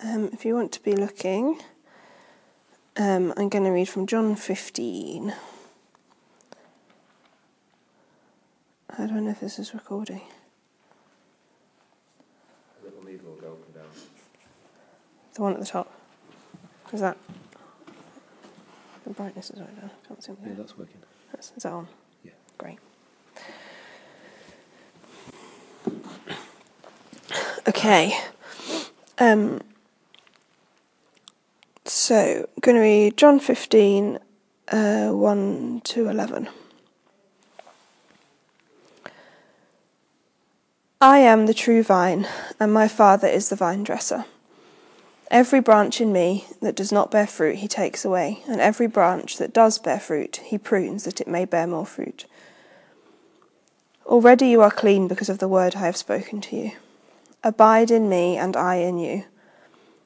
Um, if you want to be looking, um, I'm going to read from John 15. I don't know if this is recording. A little needle will go up and down. The one at the top. Is that? The brightness is right down. Can't see. Yeah, that's working. That's, is that on? Yeah. Great. Okay. Um, so, going to read John 15, uh, 1 to 11. I am the true vine, and my Father is the vine dresser. Every branch in me that does not bear fruit, he takes away, and every branch that does bear fruit, he prunes that it may bear more fruit. Already you are clean because of the word I have spoken to you. Abide in me, and I in you.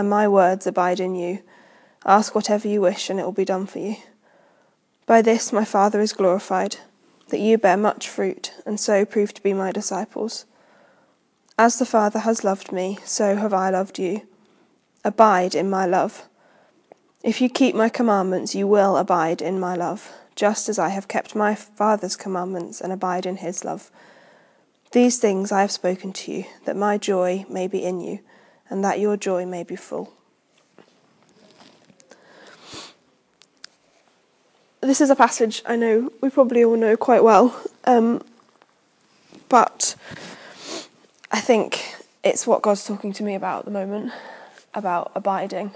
and my words abide in you, ask whatever you wish, and it will be done for you. By this my Father is glorified, that you bear much fruit, and so prove to be my disciples. As the Father has loved me, so have I loved you. Abide in my love. If you keep my commandments, you will abide in my love, just as I have kept my Father's commandments and abide in his love. These things I have spoken to you, that my joy may be in you, and that your joy may be full. This is a passage I know we probably all know quite well, um, but I think it's what God's talking to me about at the moment, about abiding,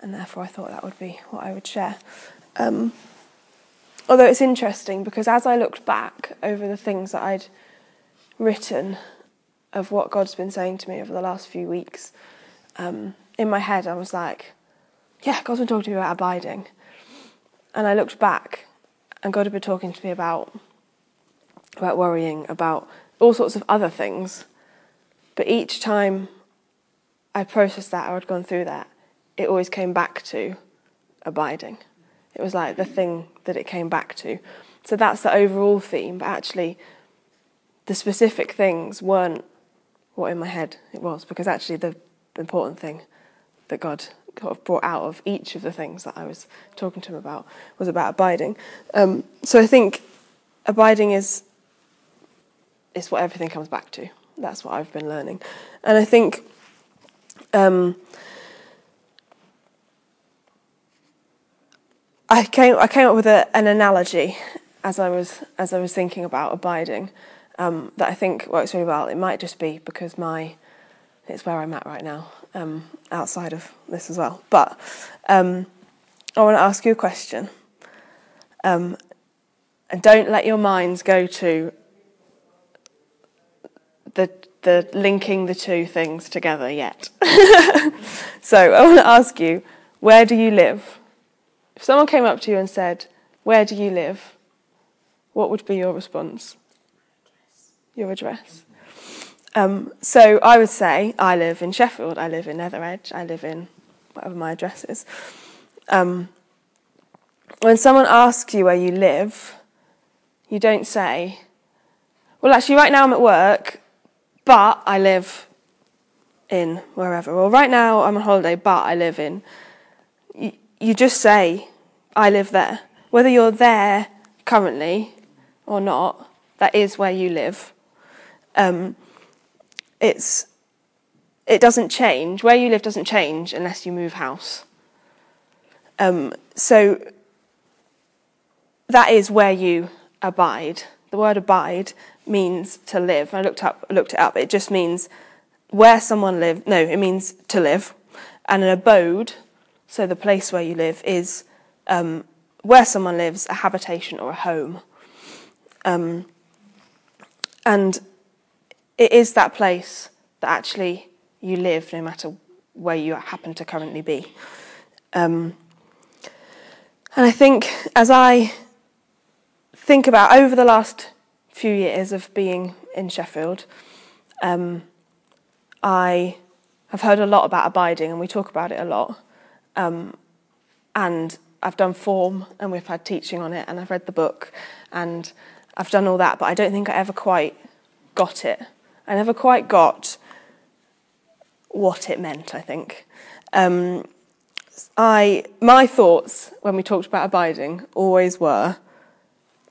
and therefore I thought that would be what I would share. Um, although it's interesting because as I looked back over the things that I'd written of what God's been saying to me over the last few weeks, um, in my head I was like, yeah, God's been talking to me about abiding. And I looked back and God had been talking to me about about worrying, about all sorts of other things. But each time I processed that or had gone through that, it always came back to abiding. It was like the thing that it came back to. So that's the overall theme, but actually, the specific things weren't what in my head it was, because actually, the important thing that God kind of brought out of each of the things that I was talking to him about was about abiding. Um, so I think abiding is is what everything comes back to. That's what I've been learning, and I think. Um, I came I came up with a, an analogy as I was as I was thinking about abiding um, that I think works really well. It might just be because my it's where I'm at right now, um, outside of this as well. But um, I want to ask you a question, um, and don't let your minds go to the the linking the two things together yet. so I want to ask you, where do you live? If someone came up to you and said, Where do you live? What would be your response? Your address. Um, so I would say, I live in Sheffield, I live in Nether Edge, I live in whatever my address is. Um, when someone asks you where you live, you don't say, Well, actually, right now I'm at work, but I live in wherever. Or right now I'm on holiday, but I live in. You, you just say, I live there. Whether you're there currently or not, that is where you live. Um, it's it doesn't change. Where you live doesn't change unless you move house. Um, so that is where you abide. The word abide means to live. I looked up looked it up. It just means where someone lives. No, it means to live. And an abode, so the place where you live, is um, where someone lives, a habitation or a home. Um, and it is that place that actually you live no matter where you happen to currently be. Um, and I think as I think about over the last few years of being in Sheffield, um, I have heard a lot about abiding, and we talk about it a lot. Um, and I've done form, and we've had teaching on it, and I've read the book, and I've done all that, but I don't think I ever quite got it. I never quite got what it meant, I think. Um, I, my thoughts when we talked about abiding always were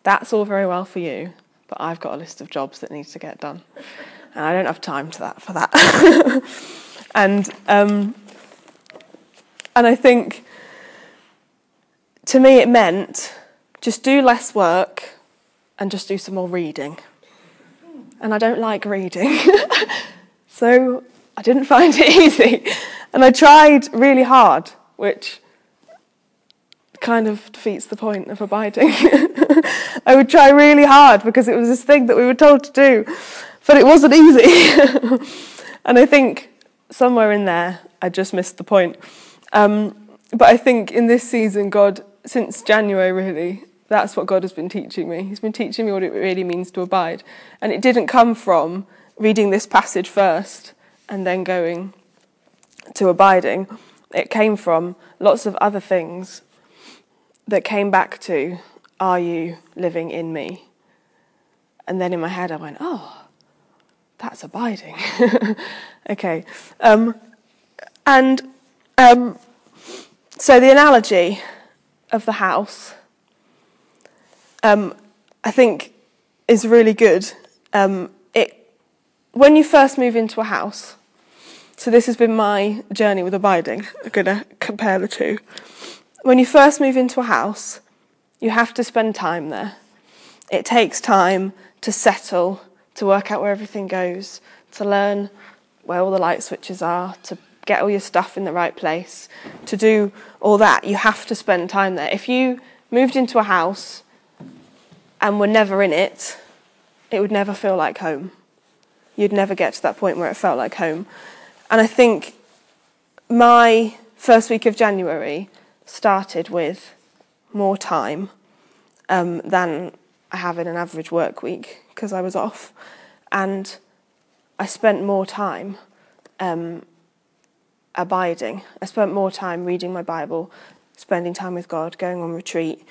that's all very well for you, but I've got a list of jobs that need to get done. And I don't have time to that for that. and um, and I think to me it meant just do less work and just do some more reading. And I don't like reading. so I didn't find it easy. And I tried really hard, which kind of defeats the point of abiding. I would try really hard because it was this thing that we were told to do, but it wasn't easy. and I think somewhere in there, I just missed the point. Um, but I think in this season, God, since January really, that's what God has been teaching me. He's been teaching me what it really means to abide. And it didn't come from reading this passage first and then going to abiding. It came from lots of other things that came back to, Are you living in me? And then in my head, I went, Oh, that's abiding. okay. Um, and um, so the analogy of the house, um, I think, is really good. Um, it, when you first move into a house, so this has been my journey with abiding. I'm going to compare the two. When you first move into a house, you have to spend time there. It takes time to settle, to work out where everything goes, to learn where all the light switches are, to get all your stuff in the right place, to do all that. You have to spend time there. If you moved into a house and were never in it, it would never feel like home. You'd never get to that point where it felt like home. And I think my first week of January started with more time um, than I have in an average work week because I was off. And I spent more time um, abiding. I spent more time reading my Bible, spending time with God, going on retreat,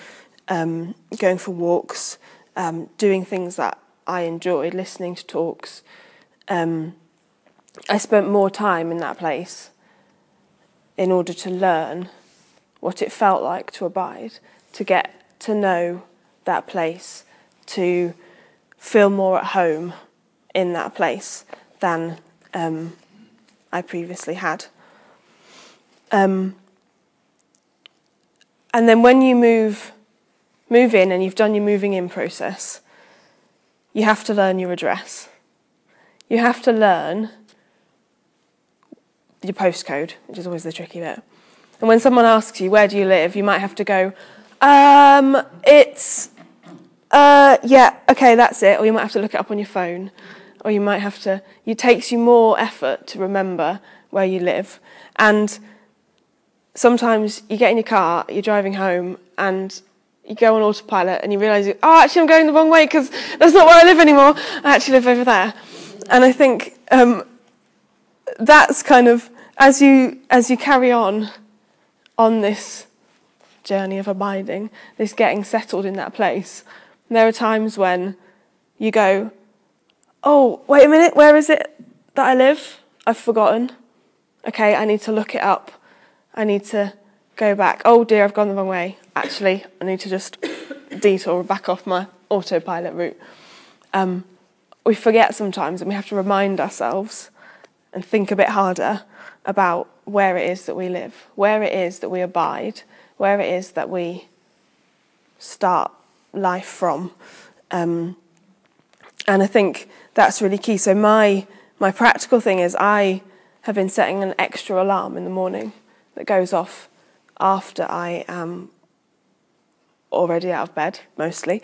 um, going for walks, um, doing things that I enjoyed, listening to talks. Um, I spent more time in that place in order to learn what it felt like to abide, to get to know that place, to feel more at home in that place than um, I previously had. Um, and then when you move move in and you've done your moving in process, you have to learn your address. You have to learn your postcode, which is always the tricky bit. And when someone asks you, where do you live, you might have to go, um, it's, uh, yeah, okay, that's it. Or you might have to look it up on your phone. Or you might have to, it takes you more effort to remember where you live. And sometimes you get in your car, you're driving home, and you go on autopilot and you realise, oh, actually, I'm going the wrong way because that's not where I live anymore. I actually live over there. And I think um, that's kind of as you as you carry on on this journey of abiding, this getting settled in that place. There are times when you go, "Oh, wait a minute, where is it that I live? I've forgotten. Okay, I need to look it up. I need to go back. Oh dear, I've gone the wrong way. Actually, I need to just detour back off my autopilot route." Um, we forget sometimes, and we have to remind ourselves and think a bit harder about where it is that we live, where it is that we abide, where it is that we start life from. Um, and I think that's really key. So my my practical thing is I have been setting an extra alarm in the morning that goes off after I am already out of bed, mostly,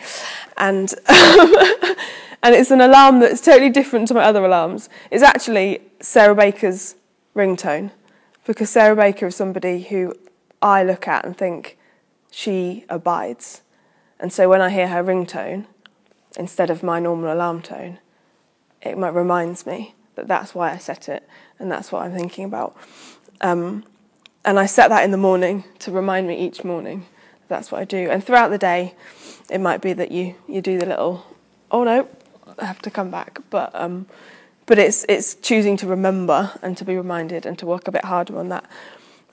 and and it's an alarm that's totally different to my other alarms. It's actually Sarah Baker's ringtone, because Sarah Baker is somebody who I look at and think she abides. And so when I hear her ringtone, instead of my normal alarm tone, it reminds me that that's why I set it and that's what I'm thinking about. Um, and I set that in the morning to remind me each morning that's what I do. And throughout the day, it might be that you, you do the little, oh no, I have to come back. But um, but it's it's choosing to remember and to be reminded and to work a bit harder on that.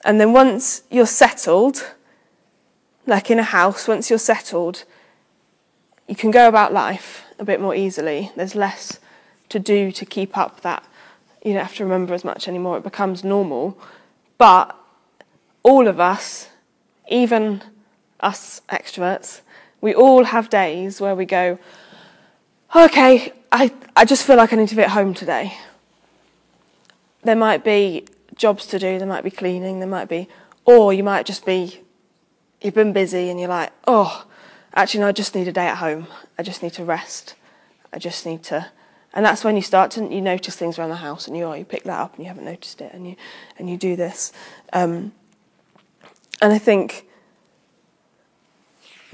And then once you're settled, like in a house, once you're settled, you can go about life a bit more easily. There's less to do to keep up that. You don't have to remember as much anymore. It becomes normal. But all of us, even us extroverts, we all have days where we go, okay, I, I just feel like I need to be at home today. There might be jobs to do, there might be cleaning, there might be, or you might just be, you've been busy and you're like, oh, actually, no, I just need a day at home. I just need to rest. I just need to, and that's when you start to, you notice things around the house and you, oh, you pick that up and you haven't noticed it and you, and you do this. Um, and I think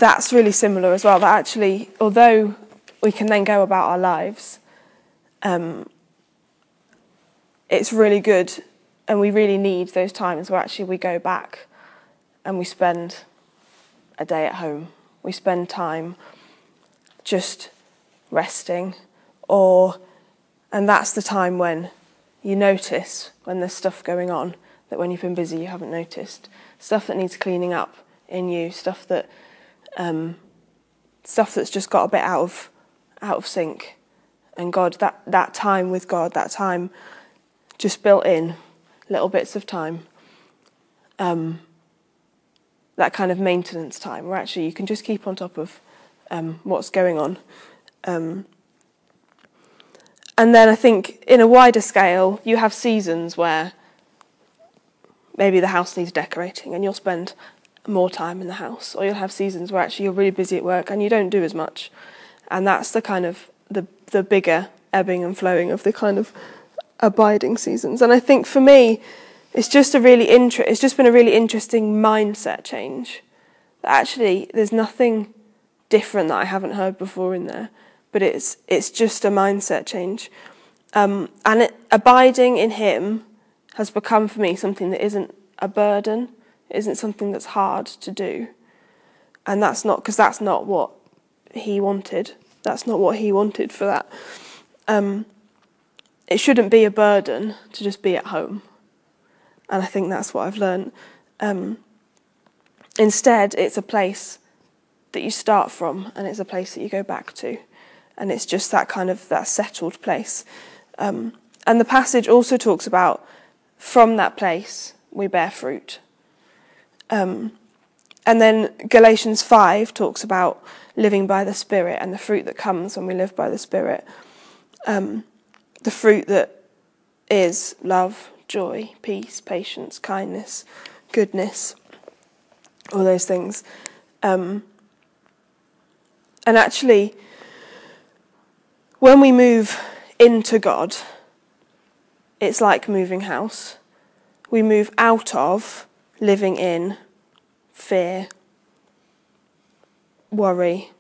that's really similar as well, that actually, although we can then go about our lives. Um, it's really good, and we really need those times where actually we go back and we spend a day at home. We spend time just resting, or and that's the time when you notice when there's stuff going on that when you've been busy you haven't noticed stuff that needs cleaning up in you, stuff that um, stuff that's just got a bit out of out of sync. And God, that, that time with God, that time just built in, little bits of time, um, that kind of maintenance time where actually you can just keep on top of um, what's going on. Um, and then I think in a wider scale, you have seasons where maybe the house needs decorating and you'll spend more time in the house, or you'll have seasons where actually you're really busy at work and you don't do as much and that's the kind of the the bigger ebbing and flowing of the kind of abiding seasons. And I think for me, it's just a really inter- it's just been a really interesting mindset change. That actually, there's nothing different that I haven't heard before in there, but it's it's just a mindset change. Um, and it, abiding in Him has become for me something that isn't a burden, isn't something that's hard to do, and that's not because that's not what He wanted. That's not what he wanted for that. Um, it shouldn't be a burden to just be at home. And I think that's what I've learned. Um, instead, it's a place that you start from and it's a place that you go back to. And it's just that kind of that settled place. Um, and the passage also talks about from that place we bear fruit. Um, and then Galatians 5 talks about living by the Spirit and the fruit that comes when we live by the Spirit. Um, the fruit that is love, joy, peace, patience, kindness, goodness, all those things. Um, and actually, when we move into God, it's like moving house. We move out of living in fear, worry,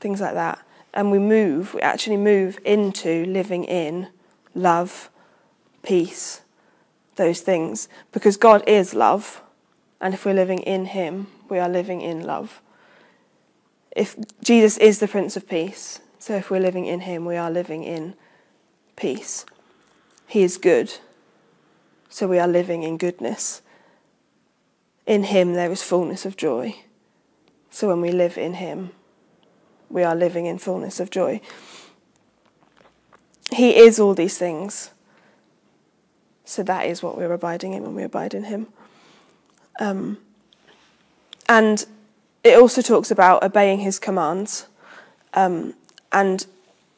things like that. And we move, we actually move into living in love, peace, those things. Because God is love. And if we're living in Him, we are living in love. If Jesus is the Prince of Peace, so if we're living in Him, we are living in peace. He is good, so we are living in goodness. In Him there is fullness of joy. So when we live in Him, we are living in fullness of joy. He is all these things. So that is what we're abiding in when we abide in Him. Um, and it also talks about obeying His commands. Um, and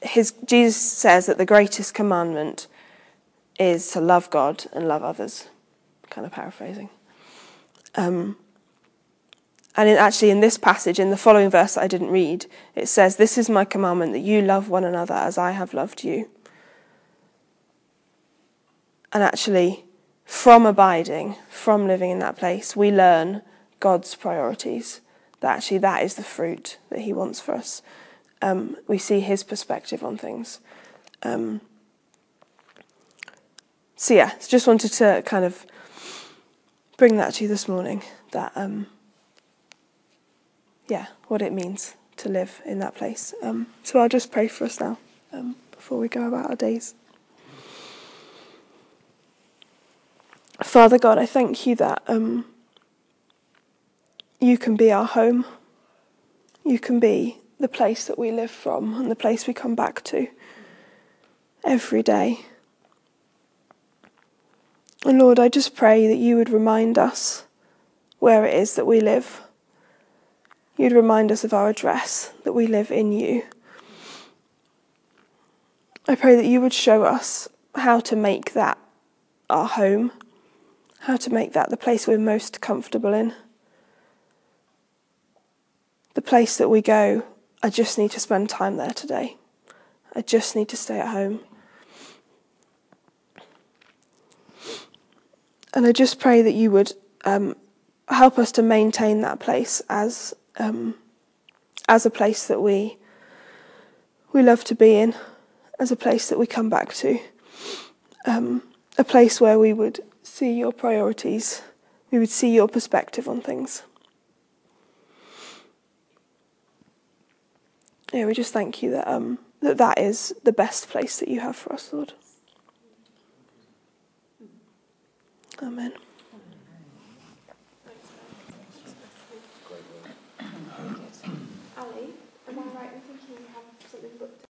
his, Jesus says that the greatest commandment is to love God and love others. Kind of paraphrasing. Um, and in, actually, in this passage, in the following verse that I didn't read, it says, This is my commandment that you love one another as I have loved you. And actually, from abiding, from living in that place, we learn God's priorities. That actually that is the fruit that He wants for us. Um, we see His perspective on things. Um, so yeah, just wanted to kind of bring that to you this morning. That um, yeah, what it means to live in that place. Um, so I'll just pray for us now um, before we go about our days. Father God, I thank you that um, you can be our home. You can be the place that we live from and the place we come back to every day. And Lord, I just pray that you would remind us where it is that we live. You'd remind us of our address, that we live in you. I pray that you would show us how to make that our home, how to make that the place we're most comfortable in. The place that we go, I just need to spend time there today. I just need to stay at home. And I just pray that you would um, help us to maintain that place as um, as a place that we we love to be in, as a place that we come back to, um, a place where we would see your priorities, we would see your perspective on things. Yeah, we just thank you that um, that that is the best place that you have for us, Lord. Amen.